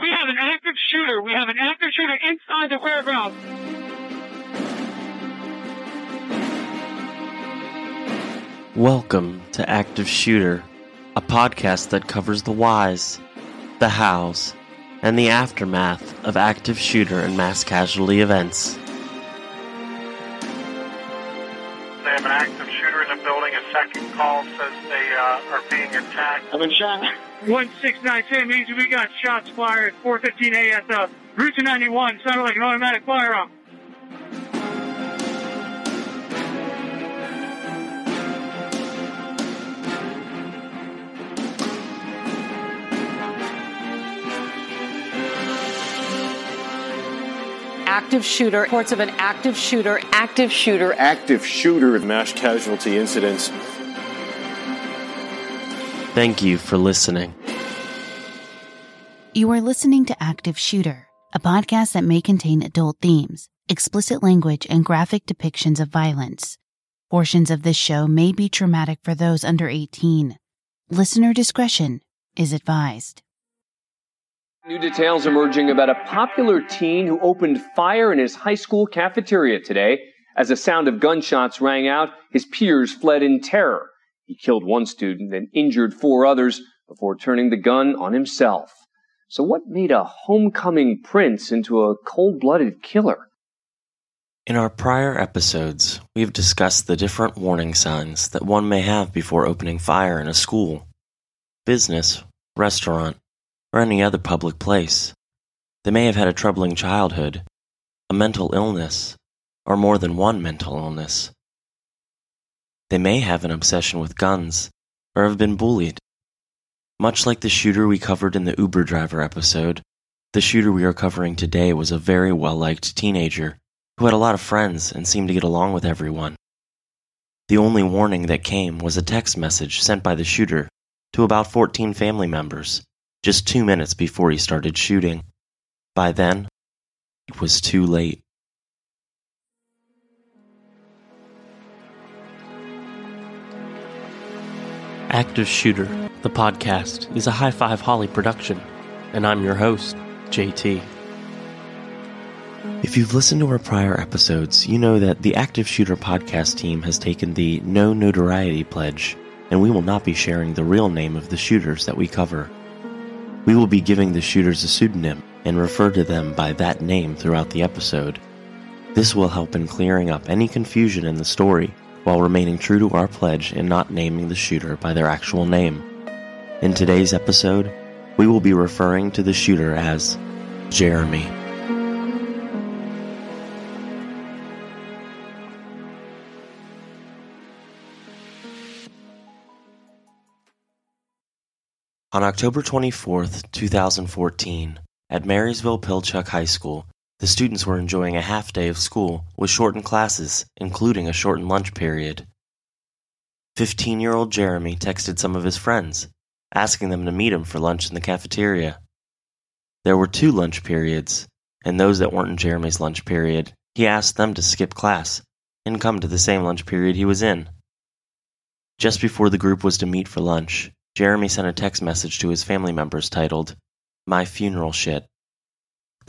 We have an active shooter. We have an active shooter inside the warehouse. Welcome to Active Shooter, a podcast that covers the whys, the hows, and the aftermath of active shooter and mass casualty events. Second call says they uh, are being attacked. I've been shot. 1692 means we got shots fired 415A at the Route 291. Sounded like an automatic firearm. active shooter, reports of an active shooter, active shooter, active shooter mass casualty incidents. Thank you for listening. You are listening to Active Shooter, a podcast that may contain adult themes, explicit language, and graphic depictions of violence. Portions of this show may be traumatic for those under 18. Listener discretion is advised. New details emerging about a popular teen who opened fire in his high school cafeteria today. As the sound of gunshots rang out, his peers fled in terror. He killed one student and injured four others before turning the gun on himself. So what made a homecoming prince into a cold-blooded killer? In our prior episodes, we've discussed the different warning signs that one may have before opening fire in a school, business, restaurant, or any other public place. They may have had a troubling childhood, a mental illness, or more than one mental illness. They may have an obsession with guns, or have been bullied. Much like the shooter we covered in the Uber driver episode, the shooter we are covering today was a very well liked teenager who had a lot of friends and seemed to get along with everyone. The only warning that came was a text message sent by the shooter to about 14 family members just two minutes before he started shooting. By then, it was too late. Active Shooter, the podcast, is a High Five Holly production, and I'm your host, JT. If you've listened to our prior episodes, you know that the Active Shooter podcast team has taken the No Notoriety pledge, and we will not be sharing the real name of the shooters that we cover. We will be giving the shooters a pseudonym and refer to them by that name throughout the episode. This will help in clearing up any confusion in the story while remaining true to our pledge in not naming the shooter by their actual name. In today's episode, we will be referring to the shooter as Jeremy. On October 24, 2014, at Marysville Pilchuck High School, the students were enjoying a half day of school with shortened classes, including a shortened lunch period. 15 year old Jeremy texted some of his friends, asking them to meet him for lunch in the cafeteria. There were two lunch periods, and those that weren't in Jeremy's lunch period, he asked them to skip class and come to the same lunch period he was in. Just before the group was to meet for lunch, Jeremy sent a text message to his family members titled, My Funeral Shit.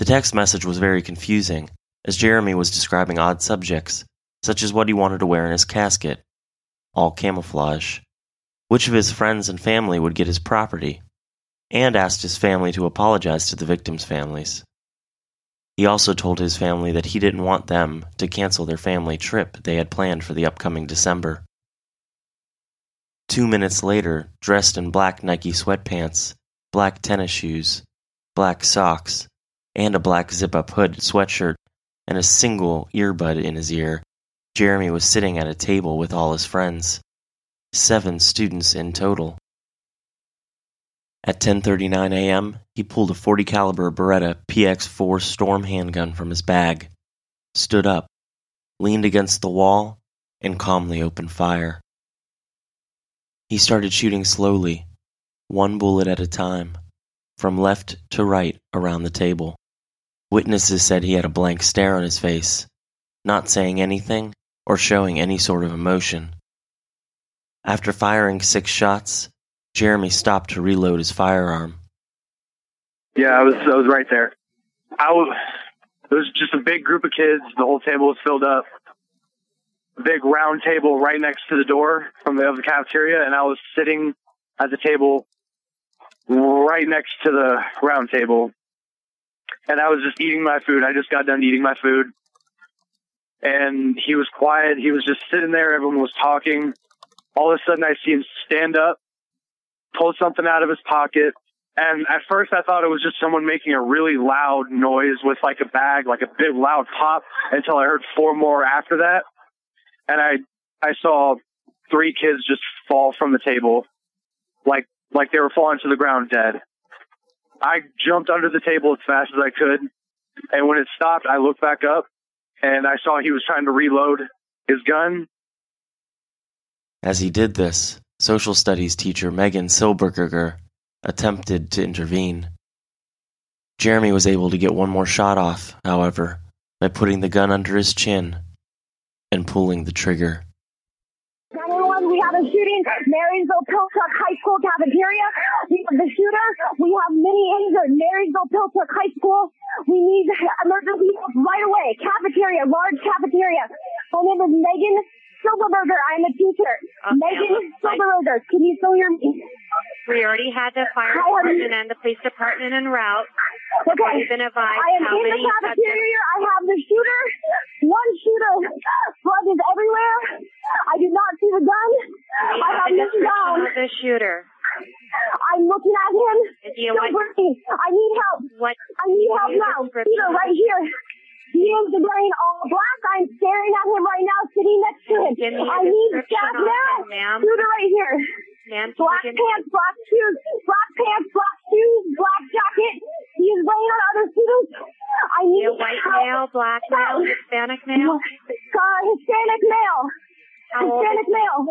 The text message was very confusing, as Jeremy was describing odd subjects, such as what he wanted to wear in his casket, all camouflage, which of his friends and family would get his property, and asked his family to apologize to the victims' families. He also told his family that he didn't want them to cancel their family trip they had planned for the upcoming December. Two minutes later, dressed in black Nike sweatpants, black tennis shoes, black socks, and a black zip up hood sweatshirt, and a single earbud in his ear, Jeremy was sitting at a table with all his friends. Seven students in total. At 10:39 a.m., he pulled a 40 caliber Beretta PX4 Storm handgun from his bag, stood up, leaned against the wall, and calmly opened fire. He started shooting slowly, one bullet at a time, from left to right around the table. Witnesses said he had a blank stare on his face, not saying anything or showing any sort of emotion. After firing six shots, Jeremy stopped to reload his firearm. Yeah, I was I was right there. I was it was just a big group of kids. The whole table was filled up. A big round table right next to the door from the, of the cafeteria, and I was sitting at the table right next to the round table. And I was just eating my food. I just got done eating my food. And he was quiet. He was just sitting there. Everyone was talking. All of a sudden, I see him stand up, pull something out of his pocket. And at first, I thought it was just someone making a really loud noise with like a bag, like a big loud pop until I heard four more after that. And I, I saw three kids just fall from the table, like, like they were falling to the ground dead. I jumped under the table as fast as I could. And when it stopped, I looked back up and I saw he was trying to reload his gun. As he did this, social studies teacher Megan Silberberger attempted to intervene. Jeremy was able to get one more shot off, however, by putting the gun under his chin and pulling the trigger. Shooting. Marysville Pilchuck High School cafeteria. We have the shooter. We have many injured. Marysville Pilchuck High School. We need emergency help right away. Cafeteria, large cafeteria. My name is Megan Silberberger. I'm a teacher. Okay. Megan Silberberger. Can you still hear me? We already had the fire department and the police department en route. Okay. We've been advised I am how in the many cafeteria. I have the shooter. One shooter. Blood is everywhere. I did not see the gun. I have this down. the shooter. I'm looking at him. Is he a Don't white- breathe. I need help. What? I need help Give me a now. Peter, right here. He is wearing all black. I'm staring at him right now, sitting next to him. Give me a I need staff now. ma'am. Shooter right here. Black pants, black shoes, black pants, black shoes, black jacket. He is laying on other students. I need a white help. male, black male. Hispanic male? Uh, Hispanic male. How Hispanic is male.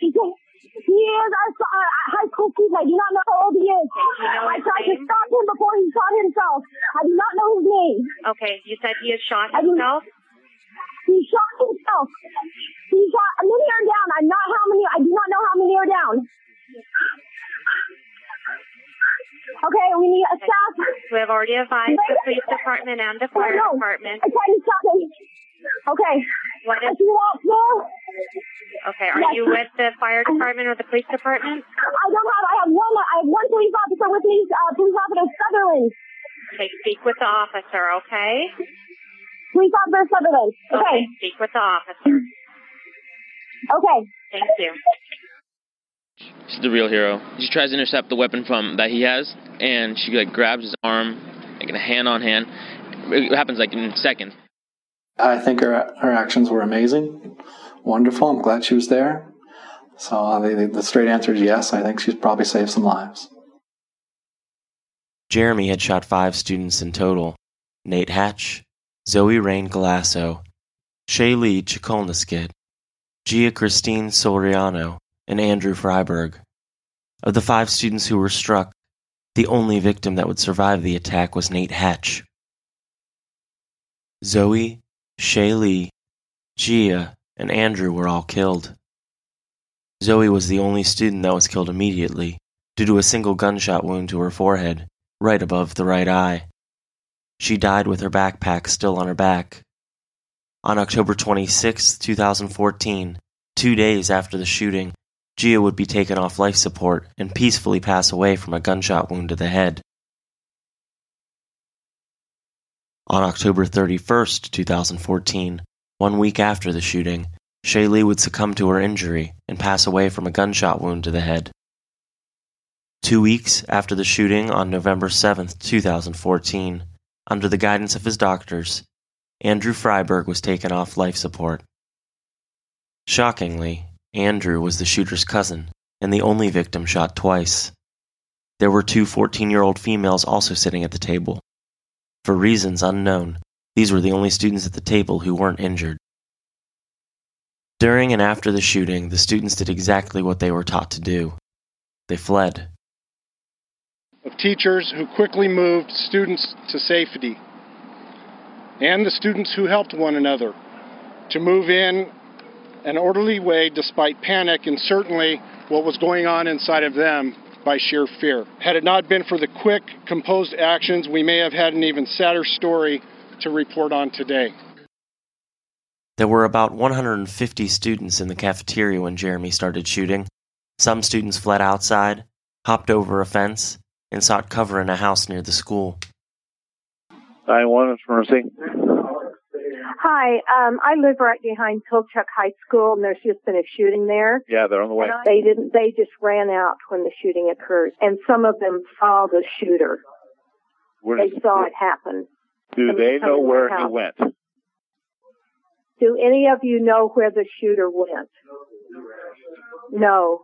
He, is a, a high school student. I do not know how old he is. you know I tried to stop him before he shot himself. I do not know his name. Okay, you said he has shot himself? He shot himself. He shot. Many are down. I'm not how many. I do not know how many are down. Okay, we need a staff. We have already advised the police department and the fire no, department. I tried to stop him. Okay. What is, see okay, are you with the fire department or the police department? I don't have. I have one. I have one police officer with me. Uh, police officer Sutherland. Okay, speak with the officer, okay? Police officer Sutherland. Okay. Speak with the officer. Okay. Thank you. She's the real hero. She tries to intercept the weapon from that he has, and she like grabs his arm, like in a hand on hand. It happens like in seconds. I think her her actions were amazing, wonderful. I'm glad she was there. So uh, the, the straight answer is yes. I think she's probably saved some lives. Jeremy had shot five students in total Nate Hatch, Zoe Rain Galasso, Shaylee Chuckulnaskit, Gia Christine Soriano, and Andrew Fryberg. Of the five students who were struck, the only victim that would survive the attack was Nate Hatch. Zoe, Shaylee, Gia, and Andrew were all killed. Zoe was the only student that was killed immediately due to a single gunshot wound to her forehead, right above the right eye. She died with her backpack still on her back. On October 26, 2014, two days after the shooting, Gia would be taken off life support and peacefully pass away from a gunshot wound to the head. On October 31, 2014, one week after the shooting, Shaylee would succumb to her injury and pass away from a gunshot wound to the head. Two weeks after the shooting on November 7, 2014, under the guidance of his doctors, Andrew Fryberg was taken off life support. Shockingly, Andrew was the shooter's cousin and the only victim shot twice. There were two 14 year old females also sitting at the table. For reasons unknown, these were the only students at the table who weren't injured. During and after the shooting, the students did exactly what they were taught to do they fled. of teachers who quickly moved students to safety, and the students who helped one another to move in an orderly way despite panic and certainly what was going on inside of them by sheer fear. Had it not been for the quick, composed actions, we may have had an even sadder story to report on today. There were about 150 students in the cafeteria when Jeremy started shooting. Some students fled outside, hopped over a fence, and sought cover in a house near the school. 911, Mercy. Hi, um, I live right behind Pilchuck High School, and there's just been a shooting there. Yeah, they're on the way. They didn't. They just ran out when the shooting occurred, and some of them saw the shooter. Where They saw it happen. Do they know where he house. went? Do any of you know where the shooter went? No.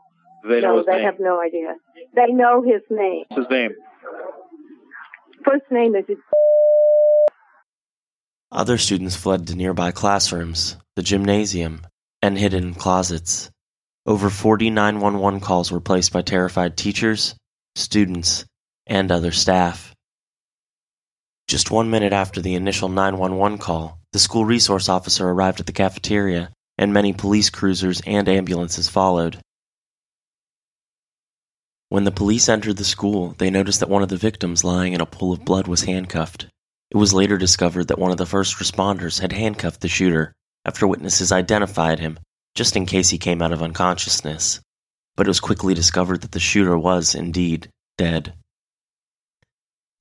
They know no, they name? have no idea. They know his name. What's his name? First name is Other students fled to nearby classrooms, the gymnasium, and hid in closets. Over 40 911 calls were placed by terrified teachers, students, and other staff. Just one minute after the initial 911 call, the school resource officer arrived at the cafeteria, and many police cruisers and ambulances followed. When the police entered the school, they noticed that one of the victims lying in a pool of blood was handcuffed. It was later discovered that one of the first responders had handcuffed the shooter after witnesses identified him, just in case he came out of unconsciousness. But it was quickly discovered that the shooter was, indeed, dead.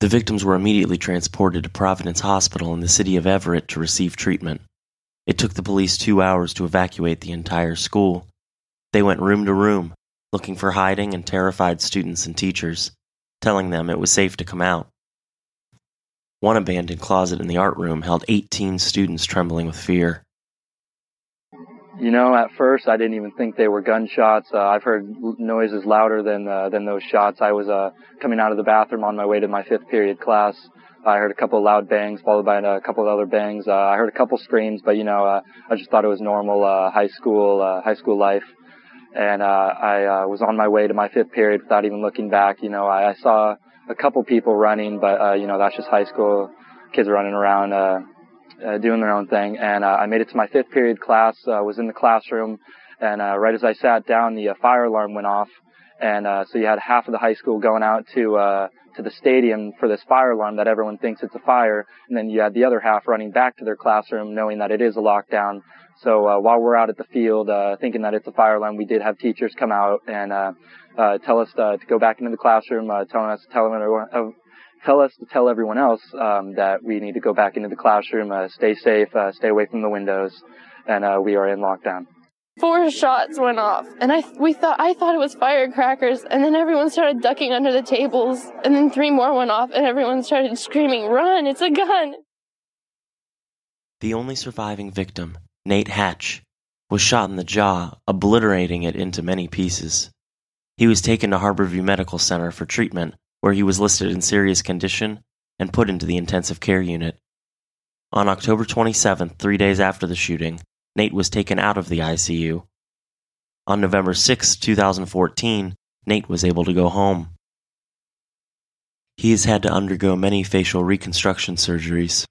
The victims were immediately transported to Providence Hospital in the city of Everett to receive treatment. It took the police two hours to evacuate the entire school. They went room to room, looking for hiding and terrified students and teachers, telling them it was safe to come out. One abandoned closet in the art room held 18 students trembling with fear. You know, at first I didn't even think they were gunshots. Uh, I've heard noises louder than uh, than those shots. I was uh, coming out of the bathroom on my way to my fifth period class. I heard a couple of loud bangs, followed by a couple of other bangs. Uh, I heard a couple screams, but you know, uh, I just thought it was normal uh, high school uh, high school life. And uh, I uh, was on my way to my fifth period without even looking back. You know, I, I saw a couple people running, but uh, you know, that's just high school kids running around. Uh, uh, doing their own thing. And uh, I made it to my fifth period class. Uh, was in the classroom, and uh, right as I sat down, the uh, fire alarm went off. And uh, so you had half of the high school going out to uh, to the stadium for this fire alarm that everyone thinks it's a fire, and then you had the other half running back to their classroom, knowing that it is a lockdown. So uh, while we're out at the field, uh, thinking that it's a fire alarm, we did have teachers come out and uh, uh, tell us uh, to go back into the classroom, uh, telling us, telling everyone, uh, tell us to tell everyone else um, that we need to go back into the classroom, uh, stay safe, uh, stay away from the windows, and uh, we are in lockdown. Four shots went off, and I we thought I thought it was firecrackers, and then everyone started ducking under the tables, and then three more went off, and everyone started screaming, "Run! It's a gun!" The only surviving victim, Nate Hatch, was shot in the jaw, obliterating it into many pieces. He was taken to Harborview Medical Center for treatment, where he was listed in serious condition and put into the intensive care unit. On October 27th, three days after the shooting, Nate was taken out of the ICU. On November 6, 2014, Nate was able to go home. He has had to undergo many facial reconstruction surgeries.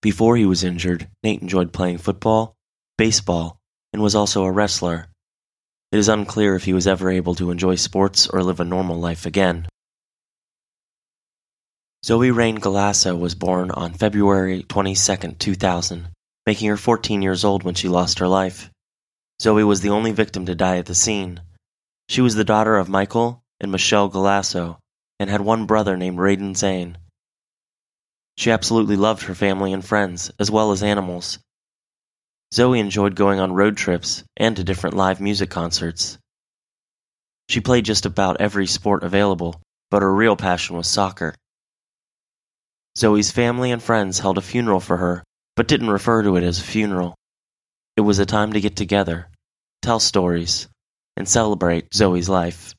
Before he was injured, Nate enjoyed playing football, baseball, and was also a wrestler. It is unclear if he was ever able to enjoy sports or live a normal life again. Zoe Rain Galasso was born on February 22, 2000, making her 14 years old when she lost her life. Zoe was the only victim to die at the scene. She was the daughter of Michael and Michelle Galasso and had one brother named Raiden Zane. She absolutely loved her family and friends, as well as animals. Zoe enjoyed going on road trips and to different live music concerts. She played just about every sport available, but her real passion was soccer. Zoe's family and friends held a funeral for her, but didn't refer to it as a funeral. It was a time to get together, tell stories, and celebrate Zoe's life.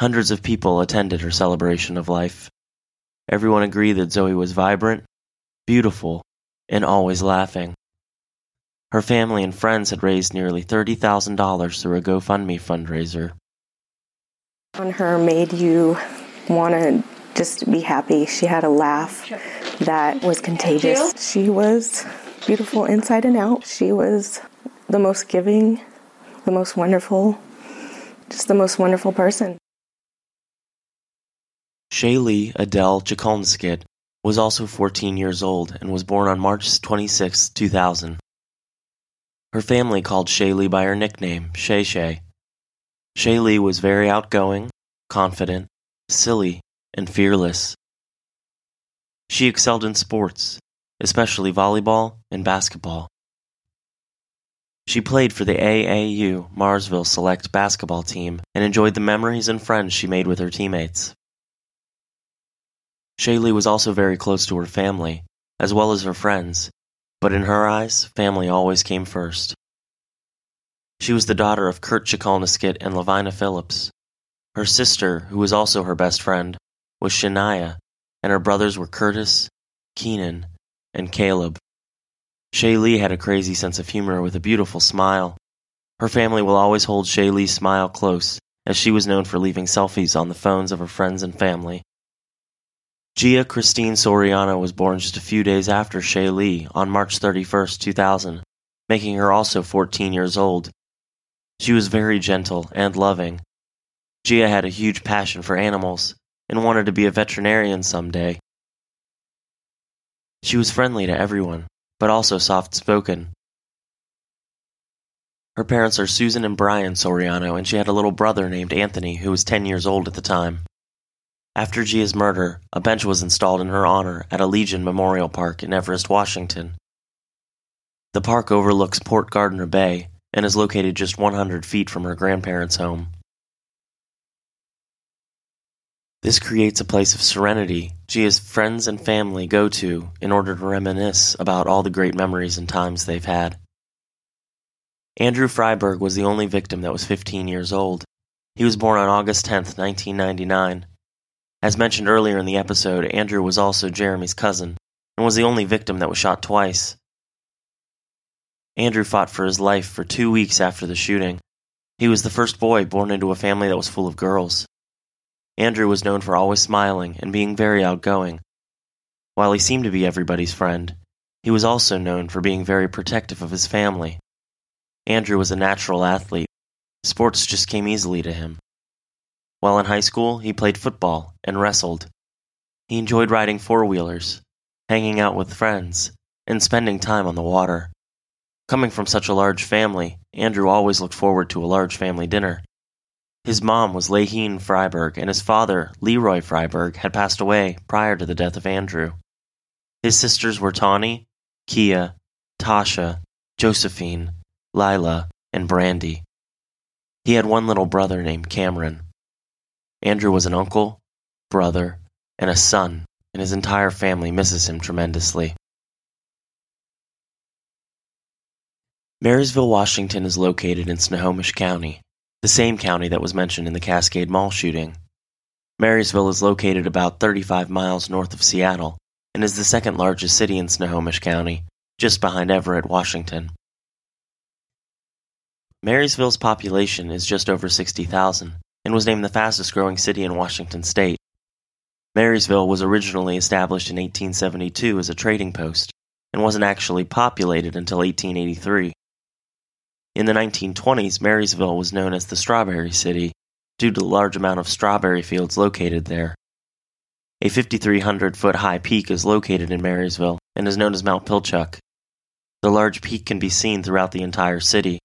Hundreds of people attended her celebration of life. Everyone agreed that Zoe was vibrant, beautiful, and always laughing. Her family and friends had raised nearly $30,000 through a GoFundMe fundraiser. on her made you want to just be happy. She had a laugh that was contagious. She was beautiful inside and out. She was the most giving, the most wonderful, just the most wonderful person. Shaylee Adele Chuckulnaskit was also 14 years old and was born on March 26, 2000. Her family called Shaylee by her nickname, Shay Shay. Shaylee was very outgoing, confident, silly, and fearless. She excelled in sports, especially volleyball and basketball. She played for the AAU Marysville Select basketball team and enjoyed the memories and friends she made with her teammates. Shaylee was also very close to her family, as well as her friends, but in her eyes, family always came first. She was the daughter of Kurt Chuckulnaskit and Lavina Phillips. Her sister, who was also her best friend, was Shania, and her brothers were Curtis, Keenan, and Caleb. Shaylee had a crazy sense of humor with a beautiful smile. Her family will always hold Shaylee's smile close, as she was known for leaving selfies on the phones of her friends and family. Gia Christine Soriano was born just a few days after Shaylee on March 31, 2000, making her also 14 years old. She was very gentle and loving. Gia had a huge passion for animals and wanted to be a veterinarian someday. She was friendly to everyone, but also soft spoken. Her parents are Susan and Brian Soriano, and she had a little brother named Anthony who was 10 years old at the time. After Gia's murder, a bench was installed in her honor at Allegiant Memorial Park in Everett, Washington. The park overlooks Port Gardner Bay and is located just 100 feet from her grandparents' home. This creates a place of serenity Gia's friends and family go to in order to reminisce about all the great memories and times they've had. Andrew Fryberg was the only victim that was 15 years old. He was born on August 10, 1999. As mentioned earlier in the episode, Andrew was also Jeremy's cousin and was the only victim that was shot twice. Andrew fought for his life for two weeks after the shooting. He was the first boy born into a family that was full of girls. Andrew was known for always smiling and being very outgoing. While he seemed to be everybody's friend, he was also known for being very protective of his family. Andrew was a natural athlete. Sports just came easily to him. While in high school, he played football and wrestled. He enjoyed riding four wheelers, hanging out with friends, and spending time on the water. Coming from such a large family, Andrew always looked forward to a large family dinner. His mom was Lahine Fryberg, and his father, Leroy Fryberg, had passed away prior to the death of Andrew. His sisters were Tawny, Kia, Tasha, Josephine, Lila, and Brandy. He had one little brother named Cameron. Andrew was an uncle, brother, and a son, and his entire family misses him tremendously. Marysville, Washington is located in Snohomish County, the same county that was mentioned in the Cascade Mall shooting. Marysville is located about 35 miles north of Seattle and is the second largest city in Snohomish County, just behind Everett, Washington. Marysville's population is just over 60,000 and was named the fastest growing city in Washington state. Marysville was originally established in 1872 as a trading post and wasn't actually populated until 1883. In the 1920s, Marysville was known as the Strawberry City due to the large amount of strawberry fields located there. A 5,300 foot high peak is located in Marysville and is known as Mount Pilchuck. The large peak can be seen throughout the entire city.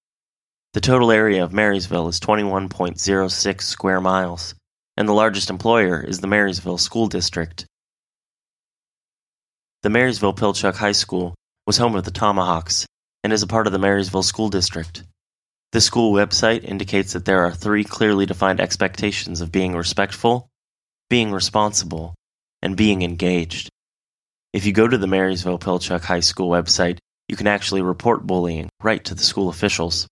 The total area of Marysville is 21.06 square miles, and the largest employer is the Marysville School District. The Marysville Pilchuck High School was home of the Tomahawks and is a part of the Marysville School District. The school website indicates that there are three clearly defined expectations of being respectful, being responsible, and being engaged. If you go to the Marysville Pilchuck High School website, you can actually report bullying right to the school officials.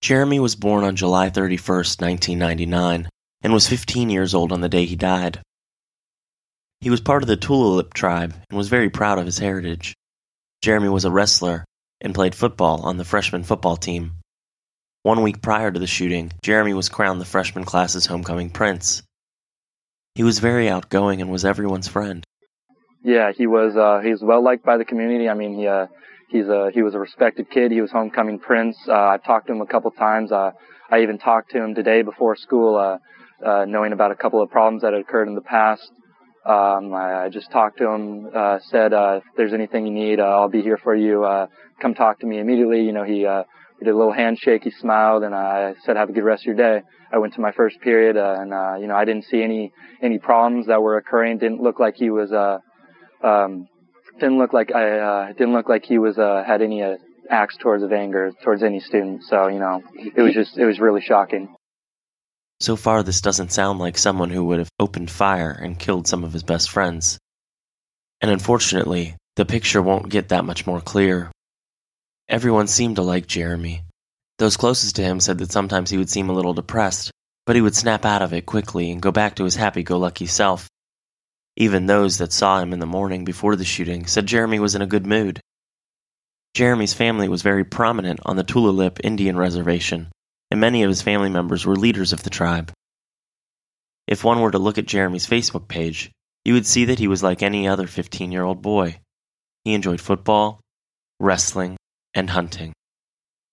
Jeremy was born on July 31, 1999, and was 15 years old on the day he died. He was part of the Tulalip tribe and was very proud of his heritage. Jeremy was a wrestler and played football on the freshman football team. One week prior to the shooting, Jeremy was crowned the freshman class's homecoming prince. He was very outgoing and was everyone's friend. Yeah, he was. Uh, he's well liked by the community. I mean, he uh, he's a he was a respected kid. He was homecoming prince. Uh, I've talked to him a couple times. Uh, I even talked to him today before school. Uh, uh, knowing about a couple of problems that had occurred in the past. Um, I, I just talked to him, uh, said, uh, if there's anything you need, uh, I'll be here for you. Uh, come talk to me immediately. You know, he, uh, we did a little handshake. He smiled and I said, have a good rest of your day. I went to my first period, uh, and, uh, you know, I didn't see any, any problems that were occurring. Didn't look like he was, uh, um, didn't look like I, uh, didn't look like he was, uh, had any, uh, acts towards of anger towards any student. So, you know, it was just, it was really shocking. So far, this doesn't sound like someone who would have opened fire and killed some of his best friends. And unfortunately, the picture won't get that much more clear. Everyone seemed to like Jeremy. Those closest to him said that sometimes he would seem a little depressed, but he would snap out of it quickly and go back to his happy go lucky self. Even those that saw him in the morning before the shooting said Jeremy was in a good mood. Jeremy's family was very prominent on the Tulalip Indian Reservation, and many of his family members were leaders of the tribe. If one were to look at Jeremy's Facebook page, you would see that he was like any other 15 year old boy. He enjoyed football, wrestling, and hunting.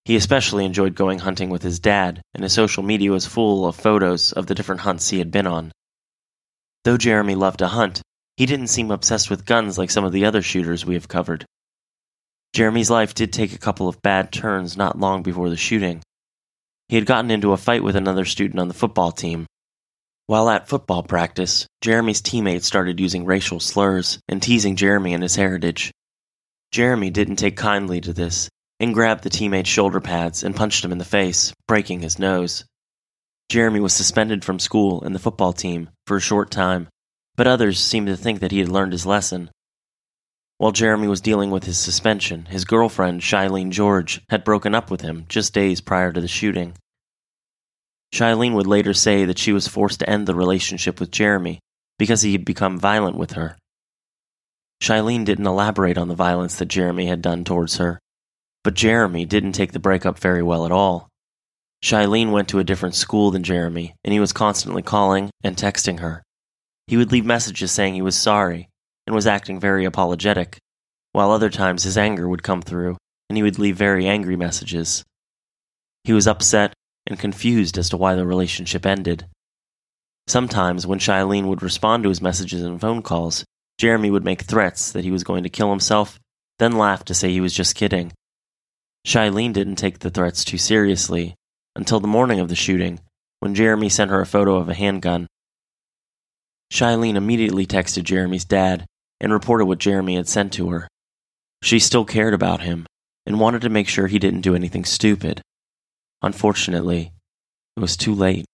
He especially enjoyed going hunting with his dad, and his social media was full of photos of the different hunts he had been on. Though Jeremy loved to hunt, he didn't seem obsessed with guns like some of the other shooters we have covered. Jeremy's life did take a couple of bad turns not long before the shooting, he had gotten into a fight with another student on the football team. While at football practice, Jeremy's teammates started using racial slurs and teasing Jeremy and his heritage. Jeremy didn't take kindly to this and grabbed the teammate's shoulder pads and punched him in the face, breaking his nose. Jeremy was suspended from school and the football team for a short time, but others seemed to think that he had learned his lesson. While Jeremy was dealing with his suspension, his girlfriend, Shailene George, had broken up with him just days prior to the shooting. Shailene would later say that she was forced to end the relationship with Jeremy because he had become violent with her. Shailene didn't elaborate on the violence that Jeremy had done towards her, but Jeremy didn't take the breakup very well at all. Shailene went to a different school than Jeremy, and he was constantly calling and texting her. He would leave messages saying he was sorry and was acting very apologetic, while other times his anger would come through and he would leave very angry messages. He was upset and confused as to why the relationship ended. Sometimes, when Shailene would respond to his messages and phone calls, Jeremy would make threats that he was going to kill himself, then laugh to say he was just kidding. Shailene didn't take the threats too seriously until the morning of the shooting, when Jeremy sent her a photo of a handgun. Shailene immediately texted Jeremy's dad and reported what Jeremy had sent to her. She still cared about him and wanted to make sure he didn't do anything stupid. Unfortunately, it was too late.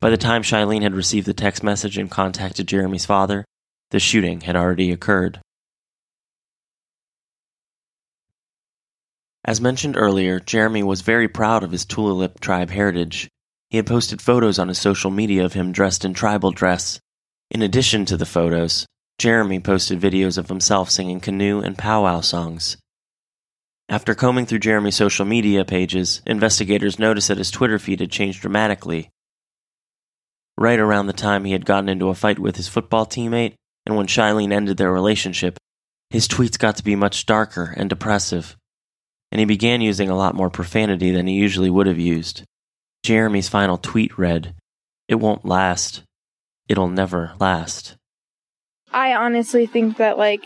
By the time Shailene had received the text message and contacted Jeremy's father, the shooting had already occurred. As mentioned earlier, Jeremy was very proud of his Tulalip tribe heritage. He had posted photos on his social media of him dressed in tribal dress. In addition to the photos, Jeremy posted videos of himself singing canoe and powwow songs. After combing through Jeremy's social media pages, investigators noticed that his Twitter feed had changed dramatically. Right around the time he had gotten into a fight with his football teammate, and when Shailene ended their relationship, his tweets got to be much darker and depressive, and he began using a lot more profanity than he usually would have used. Jeremy's final tweet read, It won't last. It'll never last. I honestly think that like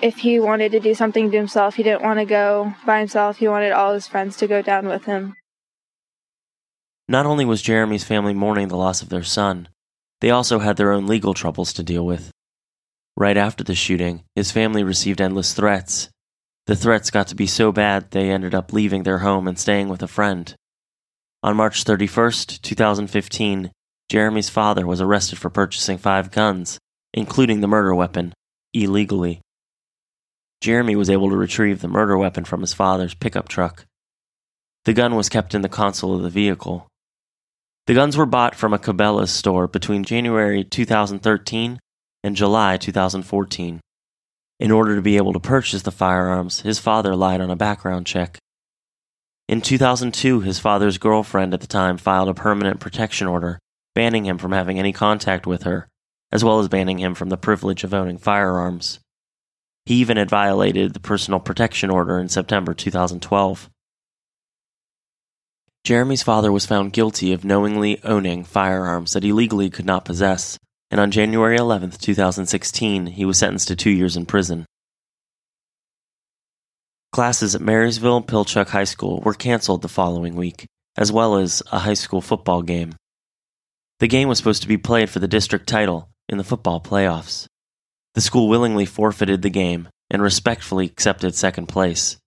if he wanted to do something to himself, he didn't want to go by himself. He wanted all his friends to go down with him. Not only was Jeremy's family mourning the loss of their son, they also had their own legal troubles to deal with. Right after the shooting, his family received endless threats. The threats got to be so bad they ended up leaving their home and staying with a friend. On March 31st, 2015, Jeremy's father was arrested for purchasing five guns including the murder weapon, illegally. Jeremy was able to retrieve the murder weapon from his father's pickup truck. The gun was kept in the console of the vehicle. The guns were bought from a Cabela's store between January 2013 and July 2014. In order to be able to purchase the firearms, his father lied on a background check. In 2002, his father's girlfriend at the time filed a permanent protection order, banning him from having any contact with her as well as banning him from the privilege of owning firearms. He even had violated the personal protection order in September 2012. Jeremy's father was found guilty of knowingly owning firearms that he legally could not possess, and on January 11, 2016, he was sentenced to two years in prison. Classes at Marysville Pilchuck High School were canceled the following week, as well as a high school football game. The game was supposed to be played for the district title in the football playoffs. The school willingly forfeited the game and respectfully accepted second place.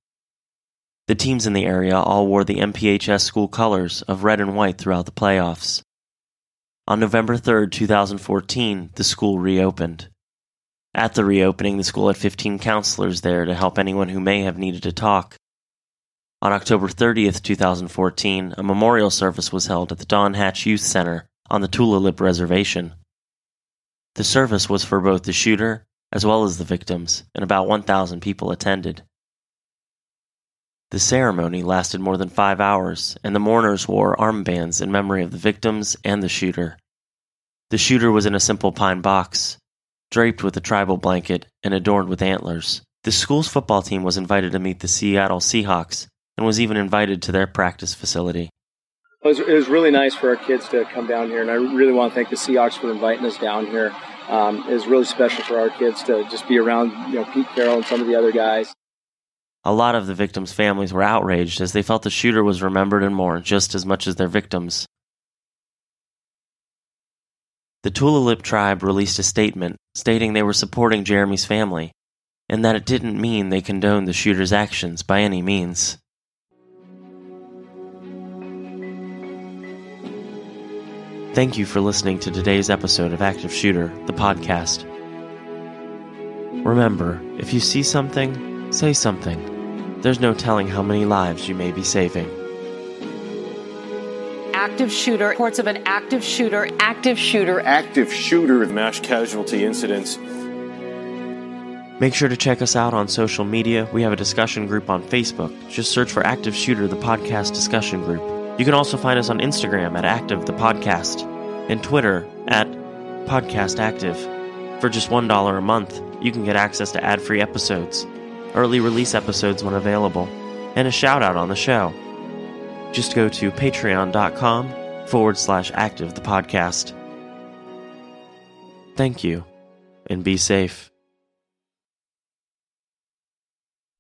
The teams in the area all wore the MPHS school colors of red and white throughout the playoffs. On November 3, 2014, the school reopened. At the reopening, the school had 15 counselors there to help anyone who may have needed to talk. On October 30, 2014, a memorial service was held at the Don Hatch Youth Center on the Tulalip Reservation. The service was for both the shooter as well as the victims, and about 1,000 people attended. The ceremony lasted more than five hours, and the mourners wore armbands in memory of the victims and the shooter. The shooter was in a simple pine box, draped with a tribal blanket and adorned with antlers. The school's football team was invited to meet the Seattle Seahawks and was even invited to their practice facility. It was, it was really nice for our kids to come down here, and I really want to thank the Seahawks for inviting us down here. Um, it was really special for our kids to just be around, you know, Pete Carroll and some of the other guys. A lot of the victims' families were outraged as they felt the shooter was remembered and mourned just as much as their victims. The Tulalip tribe released a statement stating they were supporting Jeremy's family and that it didn't mean they condoned the shooter's actions by any means. Thank you for listening to today's episode of Active Shooter, the podcast. Remember, if you see something, say something. There's no telling how many lives you may be saving. Active shooter, reports of an active shooter, active shooter, Active shooter of mass casualty incidents. Make sure to check us out on social media. We have a discussion group on Facebook. Just search for Active Shooter, the podcast discussion group. You can also find us on Instagram at Active the Podcast and Twitter at Podcast Active. For just $1 a month, you can get access to ad free episodes, early release episodes when available, and a shout out on the show. Just go to patreon.com forward slash active the podcast. Thank you, and be safe.